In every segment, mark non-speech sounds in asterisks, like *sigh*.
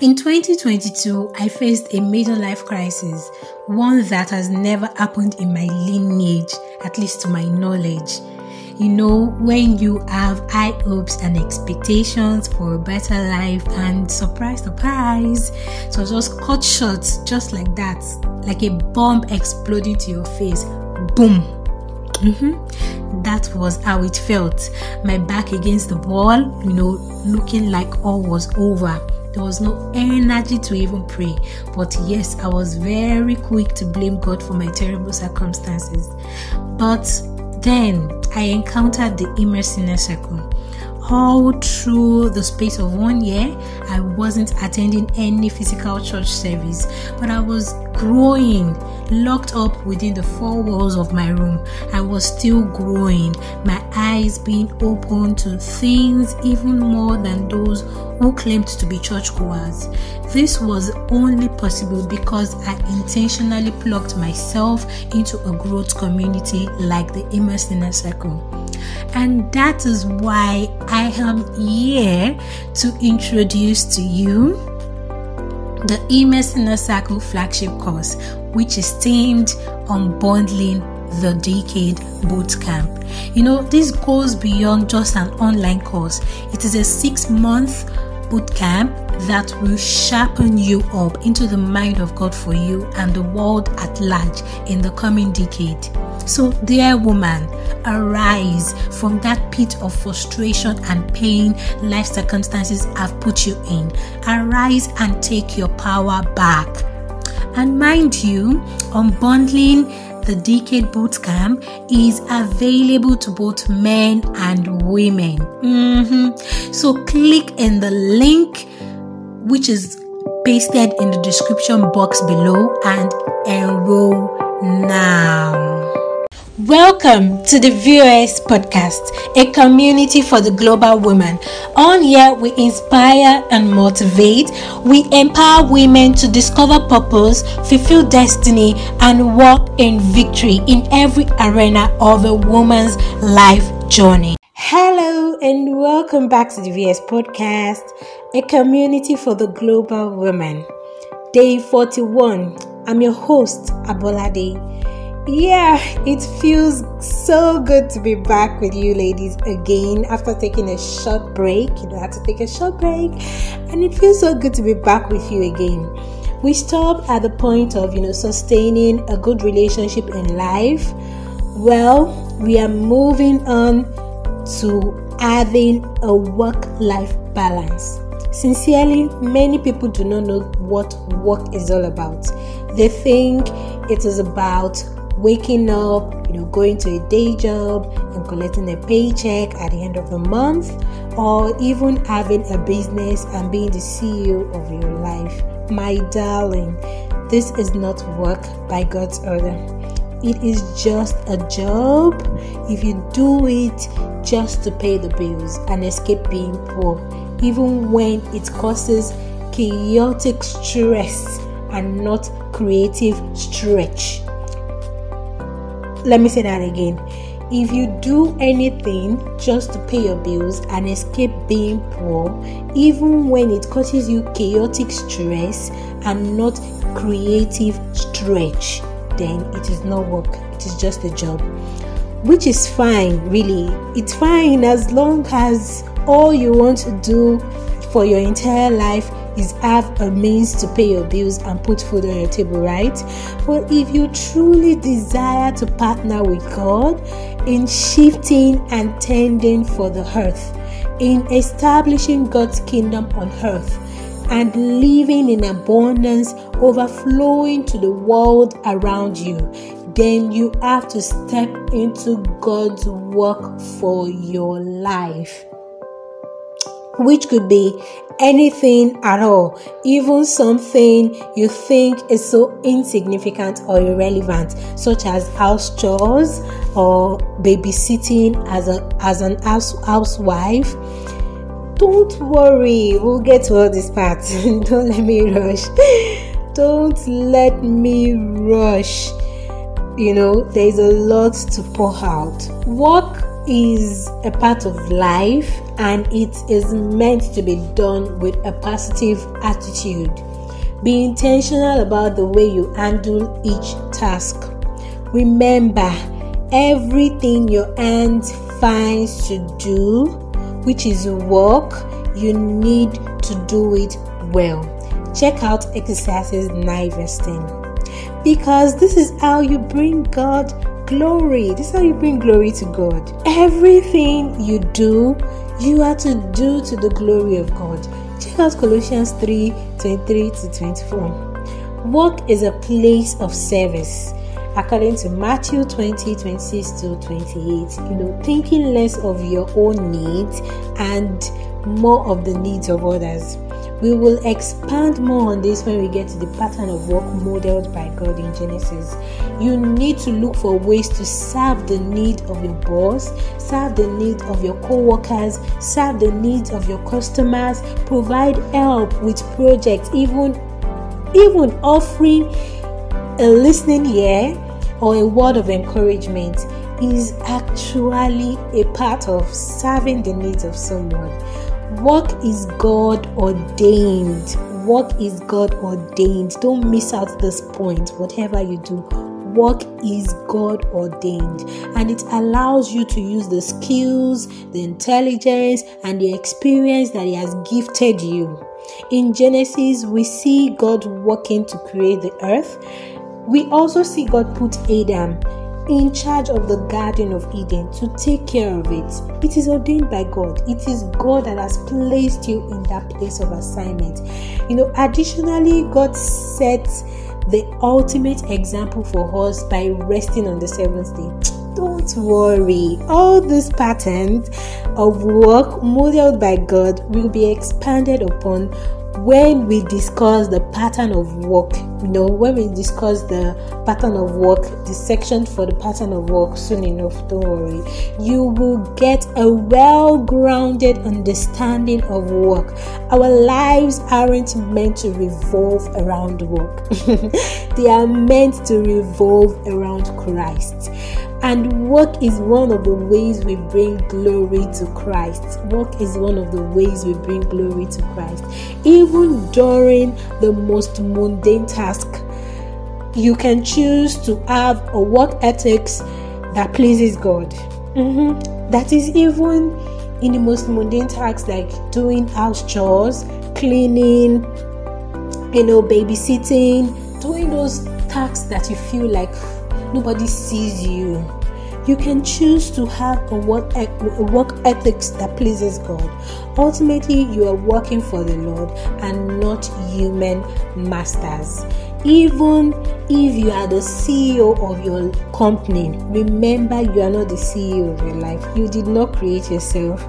In 2022, I faced a major life crisis, one that has never happened in my lineage, at least to my knowledge. You know, when you have high hopes and expectations for a better life, and surprise, surprise, so just cut short, just like that, like a bomb exploding to your face. Boom. Mm-hmm. That was how it felt. My back against the wall, you know, looking like all was over there was no energy to even pray. But yes, I was very quick to blame God for my terrible circumstances. But then I encountered the inner circle. All through the space of one year, I wasn't attending any physical church service, but I was growing, locked up within the four walls of my room. I was still growing, my eyes being open to things even more than those who claimed to be churchgoers. This was only possible because I intentionally plugged myself into a growth community like the Inner Circle. And that is why I am here to introduce to you the Immerse Inner Circle flagship course, which is themed unbundling the Decade Bootcamp. You know, this goes beyond just an online course, it is a six month bootcamp that will sharpen you up into the mind of God for you and the world at large in the coming decade. So, dear woman, arise from that pit of frustration and pain life circumstances have put you in. Arise and take your power back. And mind you, unbundling the Decade Bootcamp is available to both men and women. Mm-hmm. So click in the link which is pasted in the description box below and enroll now. Welcome to the VOS podcast, a community for the global woman. On here, we inspire and motivate. We empower women to discover purpose, fulfill destiny, and walk in victory in every arena of a woman's life journey. Hello, and welcome back to the VS podcast, a community for the global woman. Day 41. I'm your host, Abolade. Yeah, it feels so good to be back with you ladies again after taking a short break. You know, I had to take a short break, and it feels so good to be back with you again. We stopped at the point of, you know, sustaining a good relationship in life. Well, we are moving on to having a work life balance. Sincerely, many people do not know what work is all about. They think it is about waking up, you know, going to a day job and collecting a paycheck at the end of the month, or even having a business and being the CEO of your life. My darling, this is not work by God's order. It is just a job if you do it just to pay the bills and escape being poor, even when it causes chaotic stress and not creative stretch. Let me say that again. If you do anything just to pay your bills and escape being poor, even when it causes you chaotic stress and not creative stretch, then it is not work, it is just a job. Which is fine, really. It's fine as long as all you want to do for your entire life is have a means to pay your bills and put food on your table, right? But if you truly desire to partner with God in shifting and tending for the earth, in establishing God's kingdom on earth, and living in abundance, overflowing to the world around you, then you have to step into God's work for your life which could be anything at all, even something you think is so insignificant or irrelevant, such as house chores or babysitting as a as an house, housewife. Don't worry, we'll get to all these parts. *laughs* Don't let me rush. Don't let me rush. You know, there's a lot to pour out. Work is a part of life and it is meant to be done with a positive attitude. Be intentional about the way you handle each task. Remember, everything your hand finds to do, which is work, you need to do it well. Check out Ecclesiastes 9 verse 10. Because this is how you bring God glory. This is how you bring glory to God. Everything you do, you are to do to the glory of God. Check out Colossians 3 23 to 24. Work is a place of service. According to Matthew 20 26 to 28, you know, thinking less of your own needs and more of the needs of others. We will expand more on this when we get to the pattern of work modeled by God in Genesis. You need to look for ways to serve the need of your boss, serve the need of your co workers, serve the needs of your customers, provide help with projects, even, even offering a listening ear or a word of encouragement is actually a part of serving the needs of someone. Work is God ordained. Work is God ordained. Don't miss out this point, whatever you do. Work is God ordained and it allows you to use the skills, the intelligence, and the experience that He has gifted you. In Genesis, we see God working to create the earth. We also see God put Adam in charge of the Garden of Eden to take care of it. It is ordained by God. It is God that has placed you in that place of assignment. You know, additionally, God sets the ultimate example for us by resting on the seventh day. *tsk* Don't worry, all these patterns of work modeled by God will be expanded upon when we discuss the pattern of work, you know, when we discuss the pattern of work, the section for the pattern of work soon enough, don't worry, you will get a well grounded understanding of work. Our lives aren't meant to revolve around work, *laughs* they are meant to revolve around Christ. And work is one of the ways we bring glory to Christ. Work is one of the ways we bring glory to Christ. Even during the most mundane task, you can choose to have a work ethics that pleases God. Mm-hmm. That is even in the most mundane tasks like doing house chores, cleaning, you know, babysitting, doing those tasks that you feel like nobody sees you. You can choose to have a work, a work ethics that pleases God. Ultimately, you are working for the Lord and not human masters. Even if you are the CEO of your company, remember you are not the CEO of your life. You did not create yourself.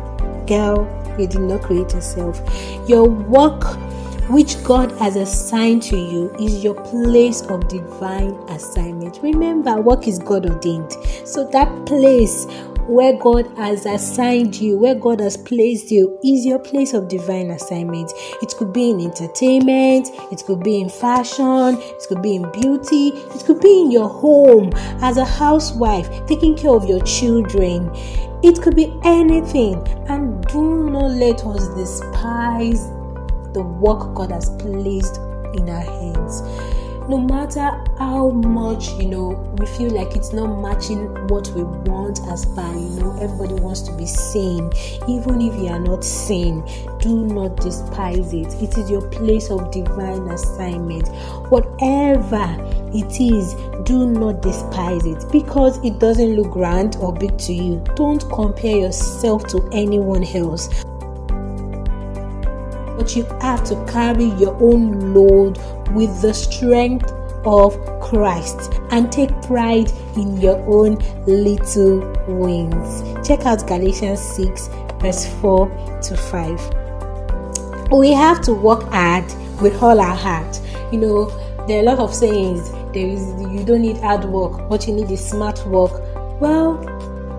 Girl, you did not create yourself. Your work which God has assigned to you is your place of divine assignment. Remember, work is God ordained. So that place where God has assigned you, where God has placed you, is your place of divine assignment. It could be in entertainment, it could be in fashion, it could be in beauty, it could be in your home as a housewife, taking care of your children. It could be anything. And do not let us despise the work God has placed in our hands. No matter how much you know we feel like it's not matching what we want as far, you know, everybody wants to be seen. Even if you are not seen, do not despise it. It is your place of divine assignment. Whatever it is, do not despise it because it doesn't look grand or big to you. Don't compare yourself to anyone else but you have to carry your own load with the strength of Christ and take pride in your own little wins. Check out Galatians 6, verse 4 to 5. We have to work hard with all our heart. You know, there are a lot of sayings. There is you don't need hard work, what you need is smart work. Well,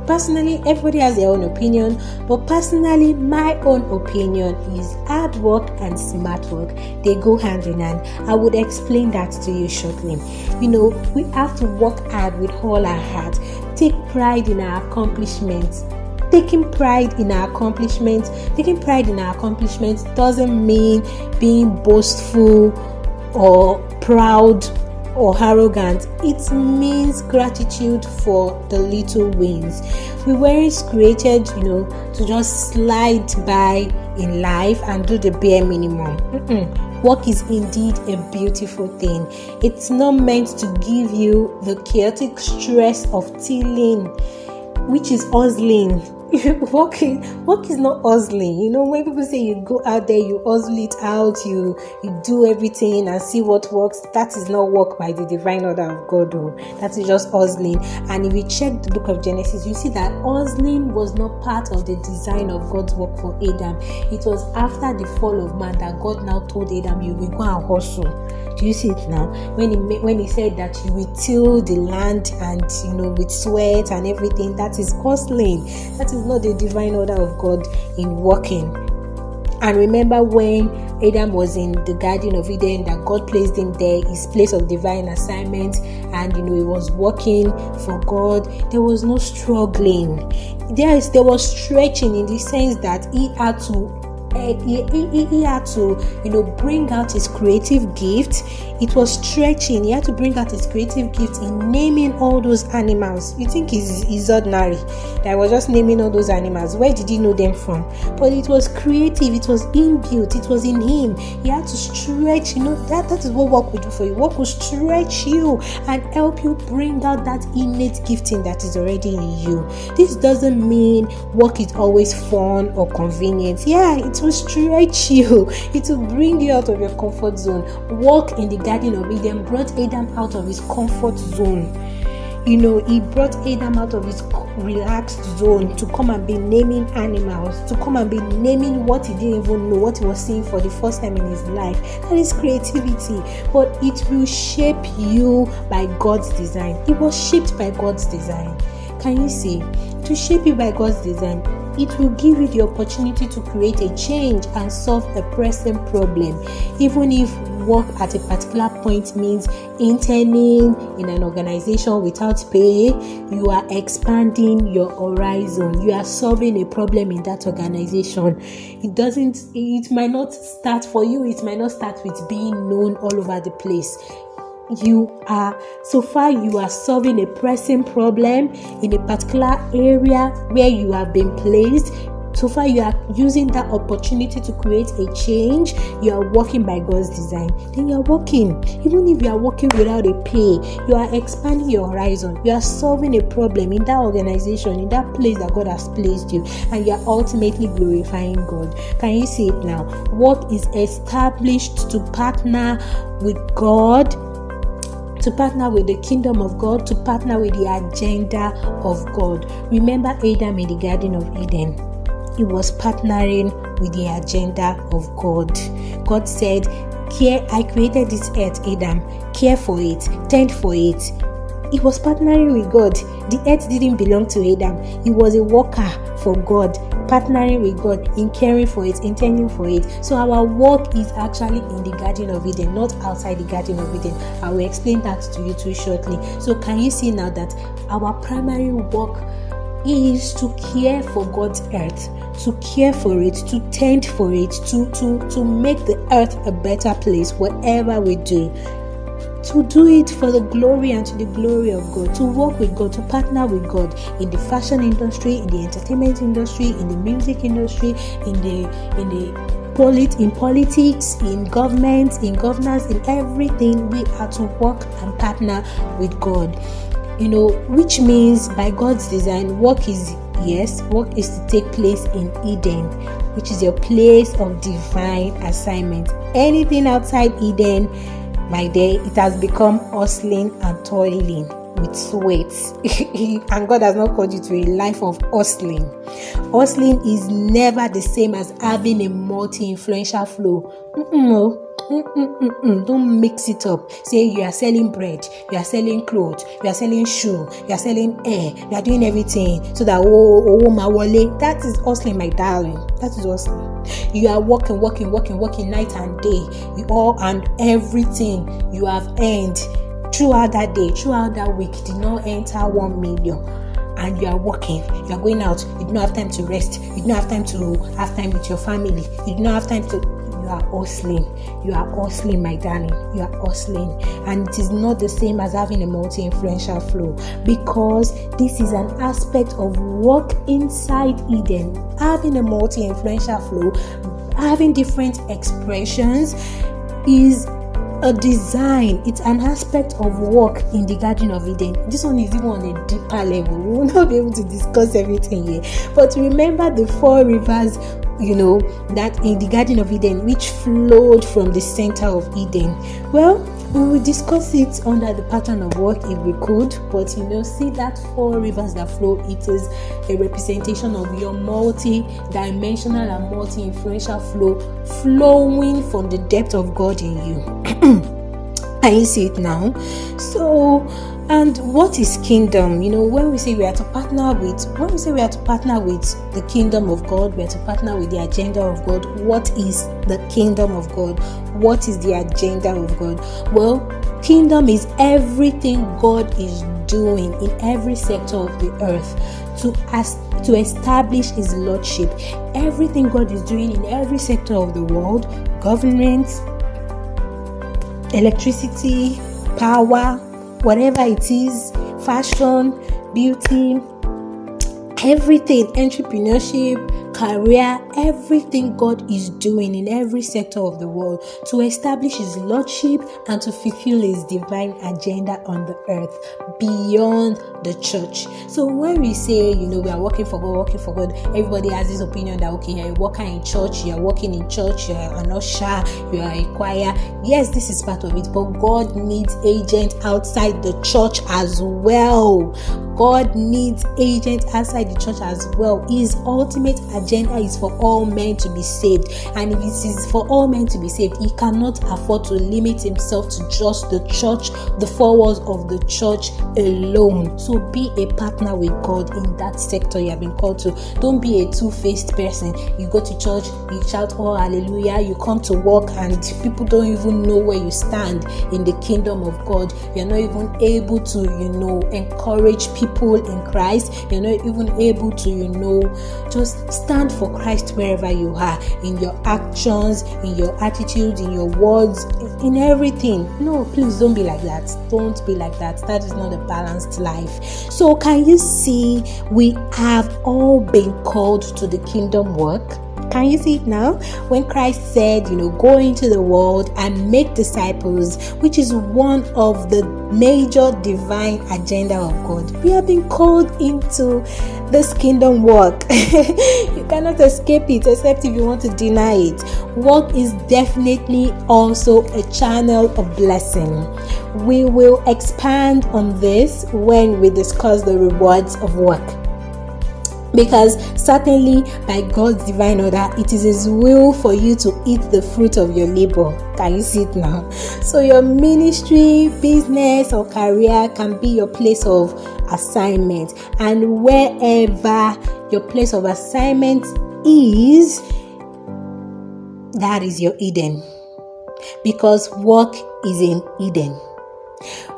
Personally, everybody has their own opinion, but personally, my own opinion is hard work and smart work. They go hand in hand. I would explain that to you shortly. You know, we have to work hard with all our heart, take pride in our accomplishments. taking pride in our accomplishments taking pride in our accomplishments doesn't mean being boastful or proud or arrogant it means gratitude for the little wins. We weren't created you know to just slide by in life and do the bare minimum. Mm-mm. work is indeed a beautiful thing. It's not meant to give you the chaotic stress of tilling which is hustling *laughs* working work is not hustling. You know when people say you go out there you hustle it out you you do everything and see what works that is not work by the divine order of god though. That is just hustling. And if you check the book of genesis you see that hustling was not part of the design of god's work for adam. It was after the fall of man that god now told adam you will go and hustle. Do you see it now? When he when he said that you will till the land and you know with sweat and everything, that is hustling. That is not the divine order of God in working. And remember when Adam was in the Garden of Eden, that God placed him there, his place of divine assignment, and you know he was working for God. There was no struggling. There is there was stretching in the sense that he had to he, he, he, had to you know bring out his creative gift. It was stretching. He had to bring out his creative gift in naming all those animals. You think he's, he's ordinary? That I was just naming all those animals. Where did he know them from? But it was creative. It was inbuilt. It was in him. He had to stretch. You know that that is what work will do for you. Work will stretch you and help you bring out that innate gifting that is already in you. This doesn't mean work is always fun or convenient. Yeah it will stretch you, it will bring you out of your comfort zone. Walk in the Garden of Eden brought Adam out of his comfort zone. You know, he brought Adam out of his relaxed zone to come and be naming animals, to come and be naming what he didn't even know, what he was seeing for the first time in his life. That is creativity, but it will shape you by God's design. It was shaped by God's design. Can you see? To shape you by God's design, it will give you the opportunity to create a change and solve a present problem, even if work at a particular point means interning in an organization without pay, you are expanding your horizon. You are solving a problem in that organization. It doesn't, it might not start for you, it might not start with being known all over the place you are. So far you are solving a pressing problem in a particular area where you have been placed. So far you are using that opportunity to create a change. You are working by god's design. Then you are working. Even if you are working without a pay you are expanding your horizon. You are solving a problem in that organization in that place that god has placed you and you are ultimately glorifying god. Can you see it now? Work is established to partner with god to partner with the kingdom of God, to partner with the agenda of God. Remember Adam in the Garden of Eden. He was partnering with the agenda of God. God said, Care, I created this earth, Adam. Care for it, tend for it. He was partnering with God. The earth didn't belong to Adam, he was a worker for God partnering with God in caring for it, intending for it. So our work is actually in the Garden of Eden, not outside the Garden of Eden. I will explain that to you too shortly. So can you see now that our primary work is to care for God's earth, to care for it, to tend for it, to to to make the earth a better place, whatever we do to do it for the glory and to the glory of God, to work with God, to partner with God in the fashion industry, in the entertainment industry, in the music industry, in the in the polit in politics, in government, in governance, in everything we are to work and partner with God. You know, which means by God's design, work is yes, work is to take place in Eden, which is your place of divine assignment. Anything outside Eden my day, it has become hustling and toiling with sweat. *laughs* and God has not called you to a life of hustling. Hustling is never the same as having a multi influential flow. Mm-mm, oh. Mm-mm-mm-mm. Don't mix it up. Say you are selling bread, you are selling clothes, you are selling shoe, you are selling air, you are doing everything so that oh, oh, oh my wallet. That is hustling, my darling. That is hustling. You are working, working, working, working night and day. You all and everything you have earned throughout that day, throughout that week did not enter one million and you are working, you are going out, you do not have time to rest, you do not have time to have time with your family, you do not have time to you are hustling. You are hustling, my darling. You are hustling. And it is not the same as having a multi influential flow because this is an aspect of work inside Eden. Having a multi influential flow, having different expressions is a design it's an aspect of work in the garden of eden this one is even on a deeper level we will not be able to discuss everything here but remember the four rivers you know that in the garden of eden which flowed from the center of eden. Well we will discuss it under the pattern of work if we could but you know see that four rivers that flow it is a representation of your multi-dimensional and multi-influential flow flowing from the depth of god in you. *clears throat* Can you see it now? So and what is kingdom? You know, when we say we are to partner with, when we say we are to partner with the kingdom of God, we are to partner with the agenda of God. What is the kingdom of God? What is the agenda of God? Well, kingdom is everything God is doing in every sector of the earth to as to establish his lordship. Everything God is doing in every sector of the world, government, electricity, power, whatever it is fashion, beauty, everything, entrepreneurship, career, everything God is doing in every sector of the world to establish His Lordship and to fulfill His divine agenda on the earth beyond the church. So when we say, you know, we are working for God, working for God, everybody has this opinion that, okay, you're a worker in church, you're working in church, you're an usher, you're a choir. Yes, this is part of it, but God needs agents outside the church as well. God needs agents outside the church as well. His ultimate agenda is for all men to be saved. And if it is for all men to be saved, he cannot afford to limit himself to just the church, the four walls of the church alone. So be a partner with God in that sector you have been called to. Don't be a two-faced person. You go to church, you shout, Oh, hallelujah. You come to work, and people don't even know where you stand in the kingdom of God. You're not even able to, you know, encourage people in Christ. You're not even able to, you know, just stand for Christ wherever you are in your actions, in your attitudes, in your words, in everything. No, please don't be like that. Don't be like that. That is not a balanced life. So, can you see we have all been called to the kingdom work? Can you see it now? When Christ said, you know, go into the world and make disciples, which is one of the major divine agenda of God. We have been called into this kingdom work. *laughs* you cannot escape it except if you want to deny it. Work is definitely also a channel of blessing. We will expand on this when we discuss the rewards of work because certainly by God's divine order, it is His will for you to eat the fruit of your labor. Can you see it now? So, your ministry, business, or career can be your place of assignment, and wherever your place of assignment is, that is your Eden. Because work is in Eden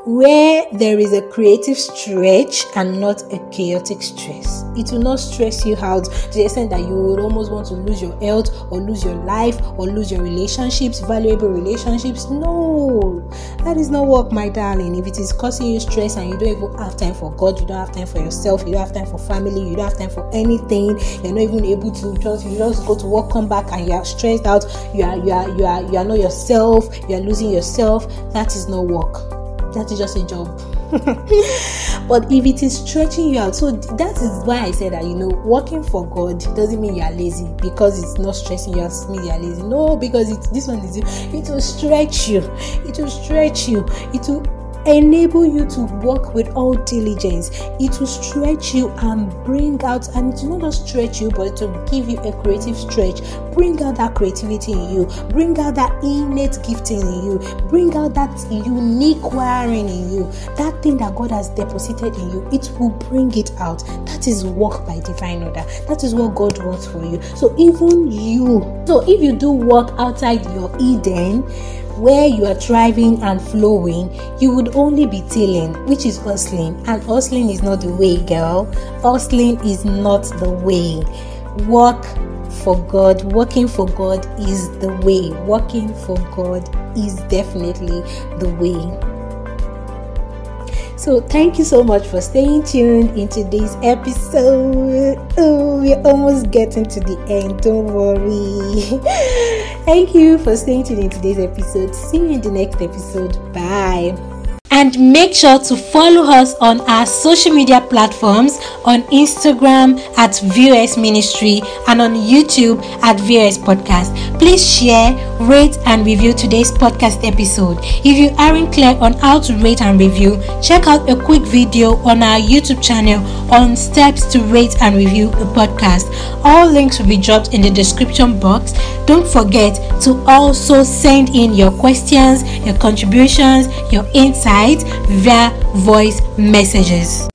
where there is a creative stretch and not a chaotic stress. It will not stress you out to the extent that you would almost want to lose your health or lose your life or lose your relationships, valuable relationships. No, that is not work, my darling. If it is causing you stress and you don't even have time for God, you don't have time for yourself, you don't have time for family, you don't have time for anything, you're not even able to just you just go to work, come back, and you are stressed out. You are you are you are you are not yourself. You are losing yourself. That is not work that is just a job. *laughs* but if it is stretching you out, so that is why I said that you know, working for God doesn't mean you are lazy because it's not stressing you out, mean you are lazy. No, because it, this one is it will stretch you, it will stretch you, it will enable you to work with all diligence. It will stretch you and bring out, and it will not just stretch you, but will give you a creative stretch. Bring out that creativity in you, bring out that innate gifting in you, bring out that unique wiring in you, that thing that God has deposited in you. It will bring it out. That is work by divine order. That is what God wants for you. So, even you, so if you do work outside your Eden, where you are thriving and flowing, you would only be tailing, which is hustling. And hustling is not the way, girl. Hustling is not the way. Work for God, working for God is the way. Working for God is definitely the way. So, thank you so much for staying tuned in today's episode. Oh, we're almost getting to the end. Don't worry. *laughs* thank you for staying tuned in today's episode. See you in the next episode. Bye and make sure to follow us on our social media platforms on Instagram at VOS Ministry and on YouTube at VOS Podcast. Please share, rate, and review today's podcast episode. If you aren't clear on how to rate and review, check out a quick video on our YouTube channel on steps to rate and review a podcast. All links will be dropped in the description box. Don't forget to also send in your questions, your contributions, your insights via voice messages.